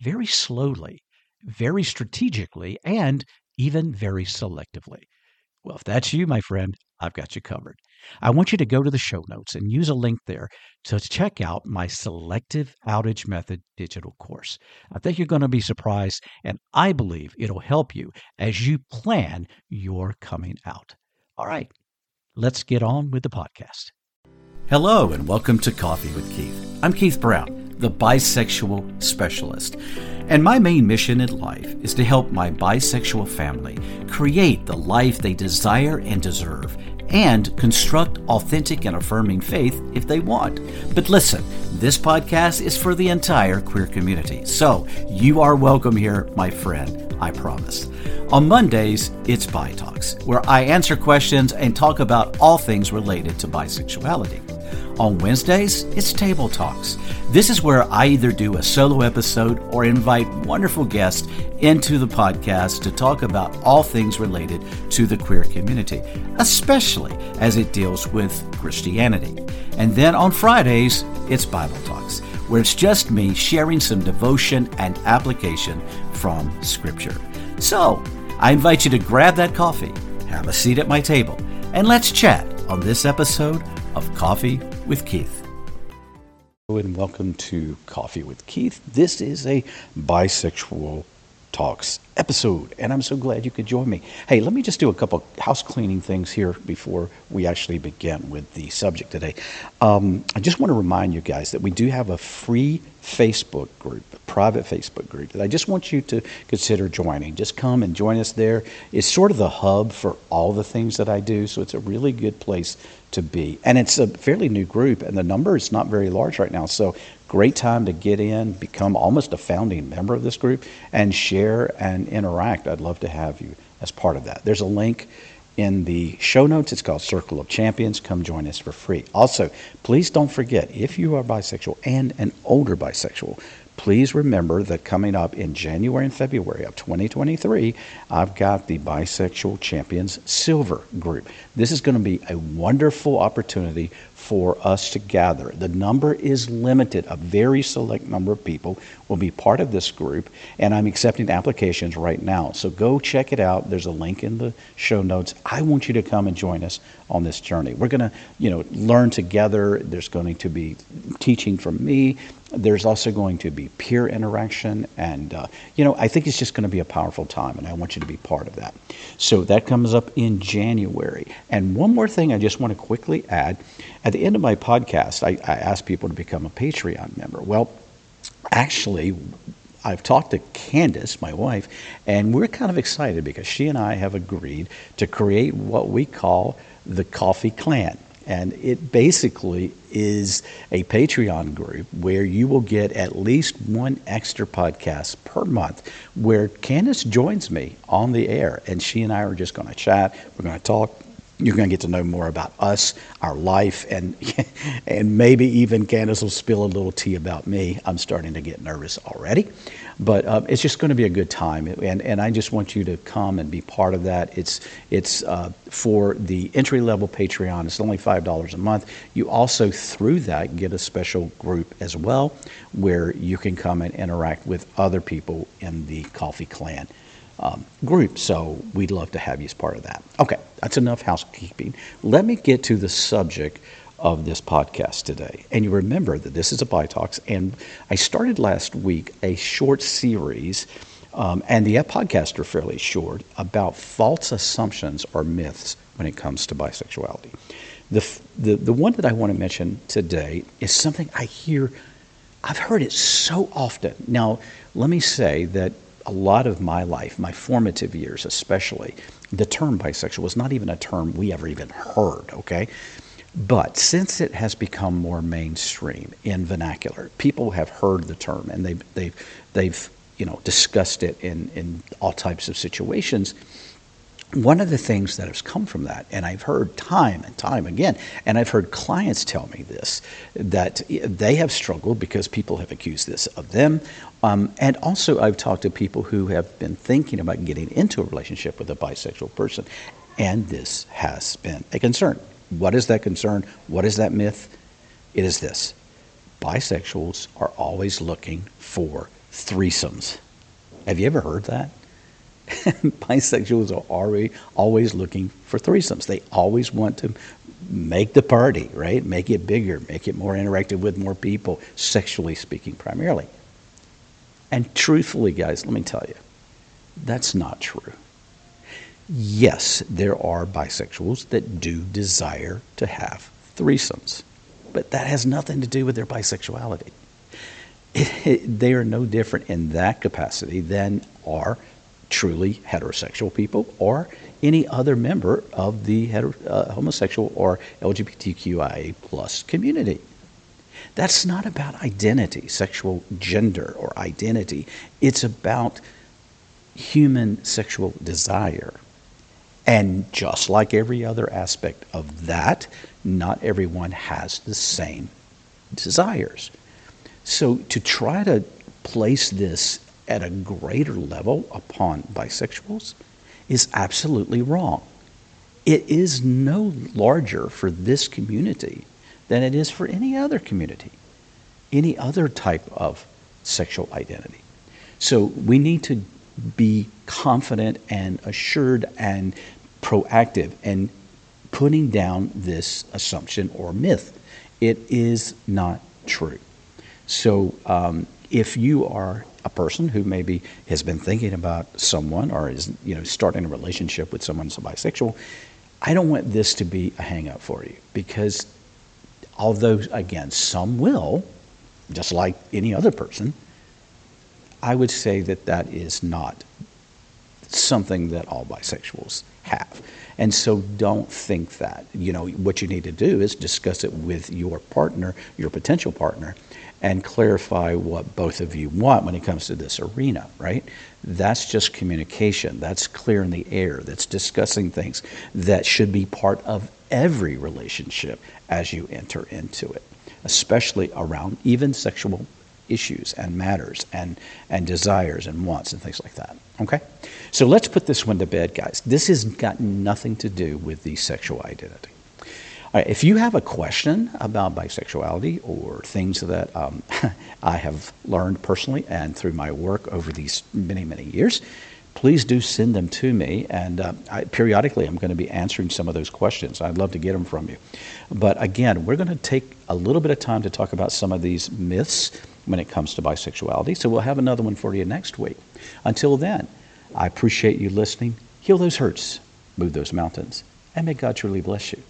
very slowly, very strategically, and even very selectively. Well, if that's you, my friend, I've got you covered. I want you to go to the show notes and use a link there to check out my Selective Outage Method digital course. I think you're going to be surprised, and I believe it'll help you as you plan your coming out. All right, let's get on with the podcast. Hello, and welcome to Coffee with Keith. I'm Keith Brown the bisexual specialist. And my main mission in life is to help my bisexual family create the life they desire and deserve and construct authentic and affirming faith if they want. But listen, this podcast is for the entire queer community. So you are welcome here, my friend, I promise. On Mondays, it's Bi Talks, where I answer questions and talk about all things related to bisexuality. On Wednesdays, it's Table Talks. This is where I either do a solo episode or invite wonderful guests into the podcast to talk about all things related to the queer community, especially as it deals with Christianity. And then on Fridays, it's Bible Talks, where it's just me sharing some devotion and application from Scripture. So, I invite you to grab that coffee, have a seat at my table, and let's chat on this episode of Coffee with Keith. And welcome to Coffee with Keith. This is a bisexual talks episode, and I'm so glad you could join me. Hey, let me just do a couple house cleaning things here before we actually begin with the subject today. Um, I just want to remind you guys that we do have a free Facebook group, a private Facebook group that I just want you to consider joining. Just come and join us there. It's sort of the hub for all the things that I do, so it's a really good place to be. And it's a fairly new group, and the number is not very large right now. So great time to get in, become almost a founding member of this group, and share and interact. I'd love to have you as part of that. There's a link in the show notes. It's called Circle of Champions. Come join us for free. Also, please don't forget if you are bisexual and an older bisexual, please remember that coming up in January and February of 2023, I've got the Bisexual Champions Silver Group. This is going to be a wonderful opportunity for us to gather. The number is limited. A very select number of people will be part of this group, and I'm accepting applications right now. So go check it out. There's a link in the show notes. I want you to come and join us on this journey. We're going to, you know, learn together. There's going to be teaching from me. There's also going to be peer interaction, and uh, you know, I think it's just going to be a powerful time, and I want you to be part of that. So that comes up in January. And one more thing I just want to quickly add at the end of my podcast, I, I ask people to become a Patreon member. Well, actually, I've talked to Candace, my wife, and we're kind of excited because she and I have agreed to create what we call the Coffee Clan. And it basically is a Patreon group where you will get at least one extra podcast per month where Candace joins me on the air. And she and I are just going to chat. We're going to talk you're going to get to know more about us, our life, and and maybe even Candace will spill a little tea about me. I'm starting to get nervous already, but uh, it's just going to be a good time, and and I just want you to come and be part of that. It's it's uh, for the entry level Patreon. It's only five dollars a month. You also through that get a special group as well, where you can come and interact with other people in the Coffee Clan um, group. So we'd love to have you as part of that. Okay, that's enough housekeeping. Let me get to the subject of this podcast today. And you remember that this is a Bi Talks, and I started last week a short series, um, and the podcasts are fairly short, about false assumptions or myths when it comes to bisexuality. The, the, the one that I want to mention today is something I hear, I've heard it so often. Now, let me say that a lot of my life, my formative years especially, the term bisexual was not even a term we ever even heard, okay? But since it has become more mainstream in vernacular, people have heard the term and they've, they've, they've you know, discussed it in, in all types of situations. One of the things that has come from that, and I've heard time and time again, and I've heard clients tell me this, that they have struggled because people have accused this of them. Um, and also, I've talked to people who have been thinking about getting into a relationship with a bisexual person, and this has been a concern. What is that concern? What is that myth? It is this bisexuals are always looking for threesomes. Have you ever heard that? Bisexuals are already always looking for threesomes. They always want to make the party, right? Make it bigger, make it more interactive with more people, sexually speaking, primarily. And truthfully, guys, let me tell you, that's not true. Yes, there are bisexuals that do desire to have threesomes, but that has nothing to do with their bisexuality. they are no different in that capacity than are truly heterosexual people or any other member of the hetero, uh, homosexual or LGBTQIA plus community. That's not about identity, sexual gender or identity. It's about human sexual desire. And just like every other aspect of that, not everyone has the same desires. So to try to place this at a greater level upon bisexuals is absolutely wrong. It is no larger for this community than it is for any other community, any other type of sexual identity. So we need to be confident and assured and proactive in putting down this assumption or myth. It is not true. So um, if you are a person who maybe has been thinking about someone or is you know starting a relationship with someone who's bisexual, I don't want this to be a hangup for you because although again some will, just like any other person, I would say that that is not something that all bisexuals have. And so don't think that. You know, what you need to do is discuss it with your partner, your potential partner, and clarify what both of you want when it comes to this arena, right? That's just communication. That's clear in the air. That's discussing things that should be part of every relationship as you enter into it, especially around even sexual issues and matters and, and desires and wants and things like that. Okay? So let's put this one to bed, guys. This has got nothing to do with the sexual identity. If you have a question about bisexuality or things that um, I have learned personally and through my work over these many, many years, please do send them to me. And uh, I, periodically, I'm going to be answering some of those questions. I'd love to get them from you. But again, we're going to take a little bit of time to talk about some of these myths when it comes to bisexuality. So we'll have another one for you next week. Until then, I appreciate you listening. Heal those hurts, move those mountains, and may God truly bless you.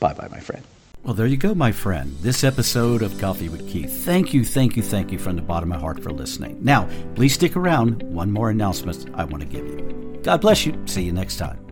Bye bye, my friend. Well, there you go, my friend. This episode of Coffee with Keith. Thank you, thank you, thank you from the bottom of my heart for listening. Now, please stick around. One more announcement I want to give you. God bless you. See you next time.